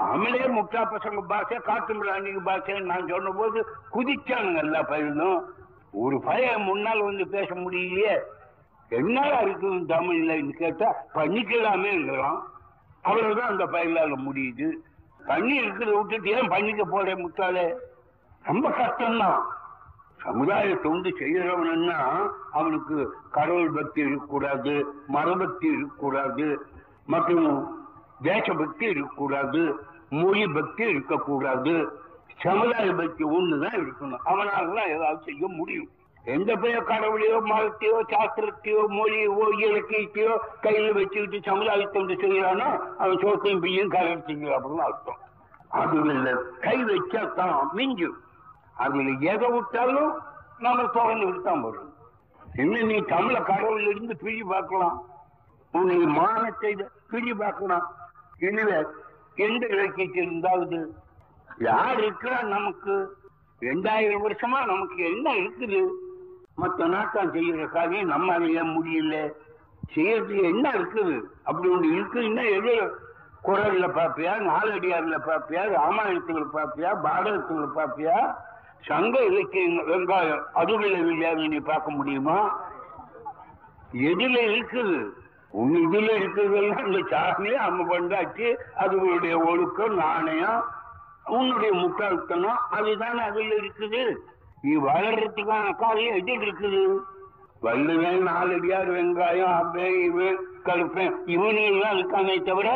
தமிழே முட்டா பசங்க பாஷை காட்டு மிராண்டிங்க பாஷைன்னு நான் சொன்ன போது குதிச்சானுங்க எல்லா பயிலும் ஒரு பையன் முன்னால் வந்து பேச முடியலையே. என்னடா இருக்குது தமிழ்ல கேட்டா பண்ணிக்கலாமேங்கிறான் அவ்வளவுதான் அந்த பயிலால முடியுது. பண்ணி இருக்கிறத விட்டுட்டு ஏன் பண்ணிக்க போற முட்டாளே? ரொம்ப கஷ்டம்தான் சமுதாயத்தை வந்து செய்யறவனா அவனுக்கு கடவுள் பக்தி இருக்கக்கூடாது மரபக்தி இருக்கக்கூடாது மற்றும் தேசபக்தி இருக்கக்கூடாது மொழி பக்தி இருக்கக்கூடாது. சமுதாய பக்தி ஒண்ணுதான் இருக்கணும். அவனால தான் ஏதாவது செய்ய முடியும். எந்த பெரிய கடவுளையோ மதத்தையோ சாஸ்திரத்தையோ மொழியோ இலக்கியத்தையோ கையில வச்சுக்கிட்டு சமுதாயத்தை தொண்டு செய்யறானோ அவன் சோத்தையும் பிய்யும் கலர்ச்சிங்க அப்படின்னு அர்த்தம். அதுல கை வச்சா தான் மிஞ்சும். அதுல எதை விட்டாலும் நம்ம தொடர்ந்து விட்டுதான் வரும் என்ன நீ தமிழ கடவுள் இருந்து பிரிஞ்சு பார்க்கலாம். உன்னை மானத்தை பிரிஞ்சு பார்க்கலாம். எனவே எந்த இலக்கியத்தில் இருந்தாவது யார் இருக்கிறா நமக்கு? ரெண்டாயிரம் வருஷமா நமக்கு என்ன இருக்குது? மற்ற நாட்டம் செய்யற காரியம் நம்ம ஏன் முடியல. செய்யறதுக்கு என்ன இருக்குது? அப்படி ஒன்று இருக்குதுன்னா எது? குரல்ல பாப்பியா நாலடியார்ல பாப்பியா ராமாயணத்துல பாப்பியா பாரதத்துல பாப்பியா சங்க இலக்கிய வெங்காயம் அதுகளை இல்லையா நீ பார்க்க முடியுமா? எதுல இருக்குது. உன் இதுல இருக்கிறதெல்லாம் இந்த சாமி. அம்ம பண்டாச்சு அதுகளுடைய ஒழுக்கம் நாணயம் உன்னுடைய முட்டாள்தனம் அதுதானே அதுல இருக்குது. நீ வளர்றதுக்கான காரியம் எது இருக்குது? வல்லுவேன் நாலடியார் வெங்காயம் அப்பே இவன் கருப்பேன் இவனுங்கெல்லாம் இருக்கானே தவிர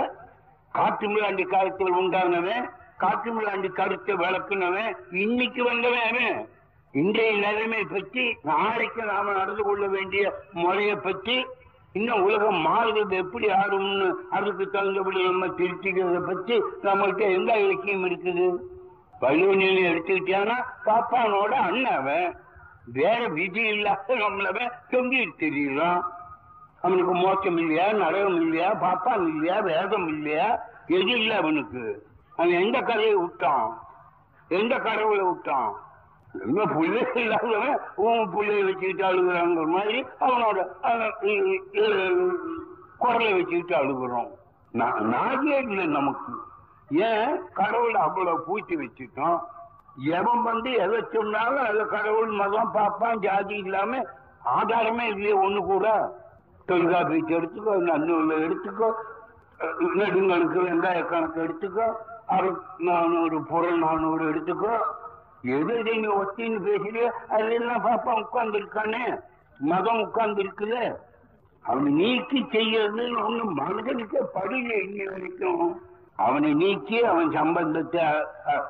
காட்டு மிளாண்டி காலத்தில் உண்டானவன் காட்டு மிளாண்டி கருத்தை வளர்க்கினவன் இன்னைக்கு வந்தவன் அவன். இன்றைய நிலைமை பற்றி நாளைக்கு நாம நடந்து கொள்ள வேண்டிய முறையை பற்றி இன்னும் உலகம் மாறுறது எப்படி ஆறும்னு அதுக்கு தகுந்தபடி நம்ம திருத்திக்கிறத பற்றி நம்மகிட்ட எந்த இலக்கியம் இருக்குது? வள்ளுவனில் எடுத்துக்கிட்டானா பாப்பானோட அண்ணாவன் வேற விதி இல்லாத நம்மளவன் தொங்கிட்டு தெரியலாம் அவனுக்கு மோச்சம் இல்லையா நரகம் இல்லையா பாப்பான் இல்லையா வேதம் இல்லையா? எது இல்லை அவனுக்கு? அவன் எந்த கதையை விட்டான்? எந்த கடவுளை விட்டான்? என்ன புள்ளை இல்லாதவன் உன் பிள்ளைய வச்சுக்கிட்டு அழுகுறாங்கிற மாதிரி அவனோட குரலை வச்சுக்கிட்டு அழுகுறோம். நாகே இல்லை நமக்கு. ஏன்? கடவுளை அவ்வளவு பூச்சி வச்சுட்டோம். எவன் வந்து எதை சொன்னாலும் அது கடவுள் மதம் பார்ப்பான் ஜாதி இல்லாம ஆதாரமே இல்லையே ஒண்ணு கூட. தொல்காப்பியத்தை எடுத்துக்கோ நன்னூல எடுத்துக்கோ அஹ் வெங்காய கணக்கு எடுத்துக்கோ அறு நானூறு புறம் நானூறு எடுத்துக்கோ. எது நீ ஒத்தின்னு பேசுறியோ அதெல்லாம் பாப்பா உட்கார்ந்து இருக்கானே மதம் உட்கார்ந்து இருக்குல்ல அவனை நீக்கி செய்யறது ஒண்ணு மனிதனுக்கு படியில இன்னி வரைக்கும். அவனை நீக்கி அவன் சம்பந்தத்தை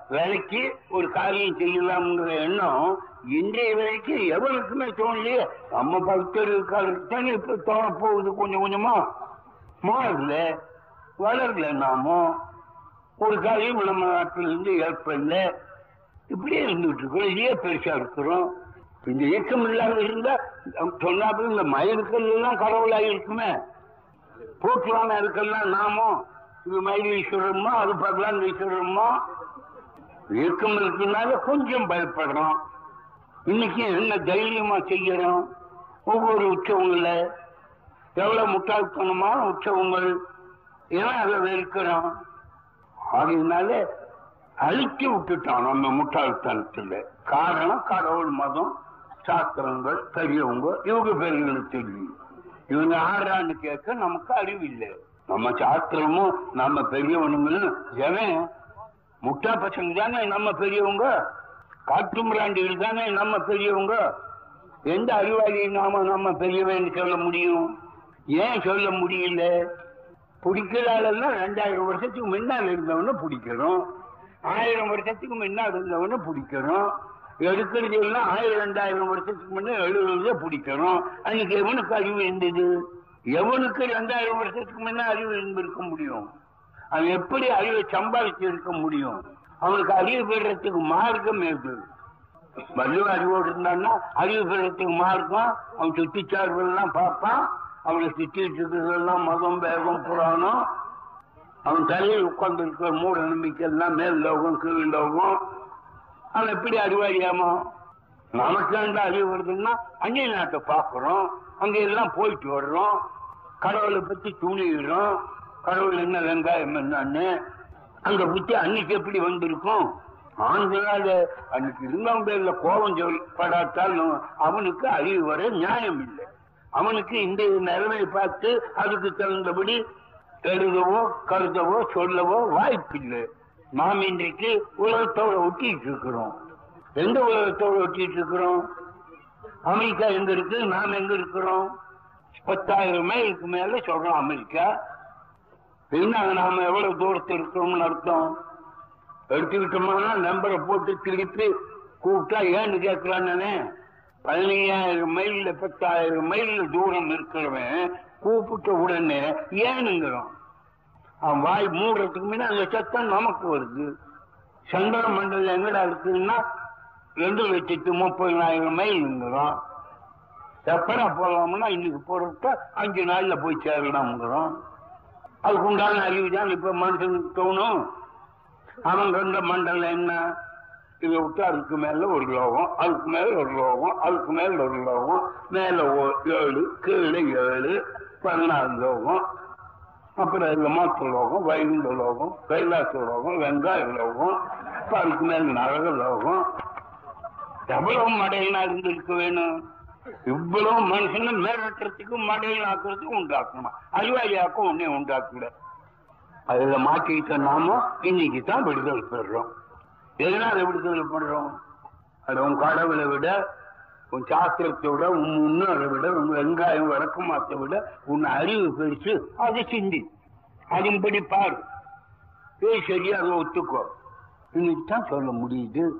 விலைக்கு ஒரு காரியம் செய்யலாம்ங்கிற எண்ணம் இன்றைய வரைக்கும் எவருக்குமே தோணலையே. நம்ம பக்தர்கள் தானே இப்ப தோண போகுது கொஞ்சம் கொஞ்சமா? மாறல வளரல நாமும் ஒரு காரியம் நம்ம நாட்டிலிருந்து ஏற்படல. இப்படியே இருந்துட்டு இருக்கோம் இதே பெருசா இருக்கிறோம். இந்த இயக்கம் இல்லாம இருந்தா சொன்னாப்புல இந்த மயிருக்கள் எல்லாம் கடவுளாக இருக்குமே. போட்டுவான இருக்கலாம் நாமும் இது மயில் ஈஸ்வரமோ அது பகவான் ஈஸ்வரமோ இயக்கம் இருக்கிறதுனால கொஞ்சம் பயப்படுறோம். இன்னைக்கு என்ன தைரியமா செய்யறோம்? ஒவ்வொரு உற்சவங்கள எவ்வளவு முட்டாள்தனமான உற்சவங்கள் ஏன்னா அதை வெறுக்கிறோம்? ஆகையினால அழிச்சு விட்டுட்டான் நம்ம முட்டாள்தனத்துல. காரணம் கடவுள் மதம் சாஸ்திரங்கள் பெரியவங்க இவங்க பெரியவங்களுக்கு தெரியும். இவங்க ஆறான்னு கேட்க நமக்கு அறிவு இல்லை நம்ம சாஸ்திரமும் நம்ம பெரியவனுங்களும் எவன் முட்டா பசங்க தானே நம்ம பெரியவங்க? காட்டு மிராண்டிகள் தானே நம்ம பெரியவங்க? எந்த அறிவாளி நாம நம்ம பெரியவன்னு சொல்ல முடியும்? ஏன் சொல்ல முடியல? பிடிக்கிறாள் ரெண்டாயிரம் வருஷத்துக்கு முன்னால் இருந்தவன பிடிக்கிறோம் ஆயிரம் வருஷத்துக்கு முன்னால் இருந்தவன பிடிக்கிறோம் எடுக்கிறது எல்லாம் ஆயிரம் ரெண்டாயிரம் வருஷத்துக்கு முன்னே எழுதுறத பிடிக்கிறோம் அன்னைக்கு எவனுக்கு அறிவு இருந்தது? எவனுக்கு ரெண்டாயிரம் வருஷத்துக்கு முன்ன அறிவு இருந்திருக்க முடியும்? அவன் எப்படி அறிவை சம்பாதிச்சு இருக்க முடியும்? அவனுக்கு அறிவு பெறத்துக்கு மார்க்கம் இருக்கு வள்ளுவ அறிவோடு இருந்தான்னா அறிவு பெறத்துக்கு மார்க்கம். அவன் சுத்திச்சார்பெல்லாம் பார்ப்பான். அவனை சுத்திட்டு இருக்கிறதெல்லாம் மதம் வேகம் புராணம். அவன் தலையில் உட்கார்ந்து இருக்கிற மூட நம்பிக்கை எல்லாம் மேல் லோகம் கீழ் லோகம். அவன் எப்படி அறிவாரியாமோ நமக்கு அந்த அறிவு வருதுன்னா அந்நிய நாட்டை பார்க்கிறோம். அங்க எல்லாம் போயிட்டு வர்றோம். கடவுளை பத்தி துணிடுறோம் கடவுள் என்ன வெங்காயம் என்னன்னு. அந்த புத்தி அன்னைக்கு எப்படி வந்திருக்கும்? ஆண்களால அன்னைக்கு இருந்தவங்க பேர்ல கோபம் சொல்லப்படாட்டாலும் அவனுக்கு அறிவு வர நியாயம் இல்லை. அவனுக்கு இந்த நிலைமை பார்த்து அதுக்கு தகுந்தபடி எழுதவோ கருதவோ சொல்லவோ வாய்ப்பில்லை. நாம் இன்றைக்கு உலகத்தோட ஒட்டிட்டு இருக்கிறோம் எந்த உலகத்தோட ஒட்டிட்டு இருக்கிறோம் அமெரிக்கா எங்க இருக்கு? நாம் எங்க இருக்கிறோம்? பத்தாயிரம் மைலுக்கு மேல சொல்றோம் அமெரிக்கா. என்ன நாம எவ்வளவு தூரத்தில் இருக்கிறோம்னு அர்த்தம்? எடுத்துக்கிட்டோம்னா நம்பரை போட்டு திருப்பி கூப்பிட்டா ஏன்னு கேட்கலான்னு பதினையாயிரம் மைல்ல பத்தாயிரம் மைல் தூரம் இருக்கிறவன் கூப்பிட்ட உடனே ஏனுங்கிறோம். அவன் வாய் மூடுறதுக்கு முன்னாடி அந்த சத்தம் நமக்கு வருது. சந்திர மண்டலம் எங்கடா இருக்குன்னா ரெண்டு லட்சத்து முப்பதினாயிரம் மைல்ங்கிறோம். எப்படா போகலாம்னா இன்னைக்கு போறப்ப அஞ்சு நாள்ல போய் சேரலாம்ங்கிறோம். அதுக்கு உண்டான அறிவு தான் இப்ப மனுஷனுக்கு தோணும். அவன் ரெண்ட மண்டலம் என்ன? இதை விட்டு அதுக்கு மேல ஒரு லோகம் அதுக்கு மேல ஒரு லோகம் அதுக்கு மேல ஒரு லோகம் மேல ஓ- ஏழு கீழே ஏழு. பதினாறு லோகம் அப்புறம் இதுல லோகம் வைகுண்ட லோகம் கைலாச லோகம் வெங்காய லோகம் அதுக்கு மேல நரக லோகம். எவ்வளவு மடையனா இருந்திருக்க வேணும்? இவ்வளவு மனுஷனை மிரட்டுறதுக்கு மடையன் ஆக்குறதுக்கும் உண்டாக்கணும். அறிவாளியாக்கும் ஒன்னே உண்டாக்கல அதுல மாட்டிக்கிட்ட நாம இன்னைக்கு தான் விடுதலை பெறுறோம் எதனால விடுதலை பண்றோம் அது உன் கடவுளை விட உன் சாஸ்திரத்தை விட உன் முன்னோரை விட உன் வெங்காயம் வழக்கமாத்தை விட உன் அறிவு பெருசு. அதை சிந்தி. அதன்படி பாரு. ஏய் சரியா அதை ஒத்துக்கோ. இன்னைக்கு தான் சொல்ல முடியுது.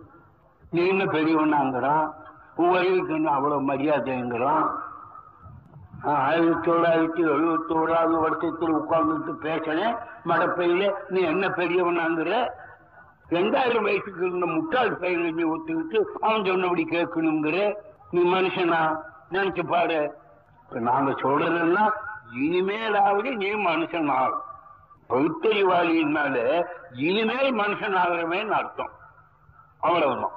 நீ என்ன பெரியவனாங்கிறான் உன் அறிவுக்கு என்ன அவ்வளவு மரியாதைங்கிறான்? ஆயிரத்தி தொள்ளாயிரத்தி எழுபத்தி ஓராவது வருஷத்தில் உட்கார்ந்துட்டு பேசினேன். மடப்பையில நீ என்ன பெரியவனாங்கிற? ரெண்டாயிரம் வயசுக்கு இருந்த முட்டாள் பையனை நீ ஒத்துக்கிட்டு அவன் சொன்னபடி கேட்கணுங்கிற நீ மனுஷனா? நினைச்சு பாரு. இப்ப நாங்க சொல்றதுன்னா இனிமேலாவது நீ மனுஷன் ஆகும் பகுத்தறிவாளியினால இனிமேல் மனுஷன் ஆகிறவன் அர்த்தம். அவ்வளவுதான்.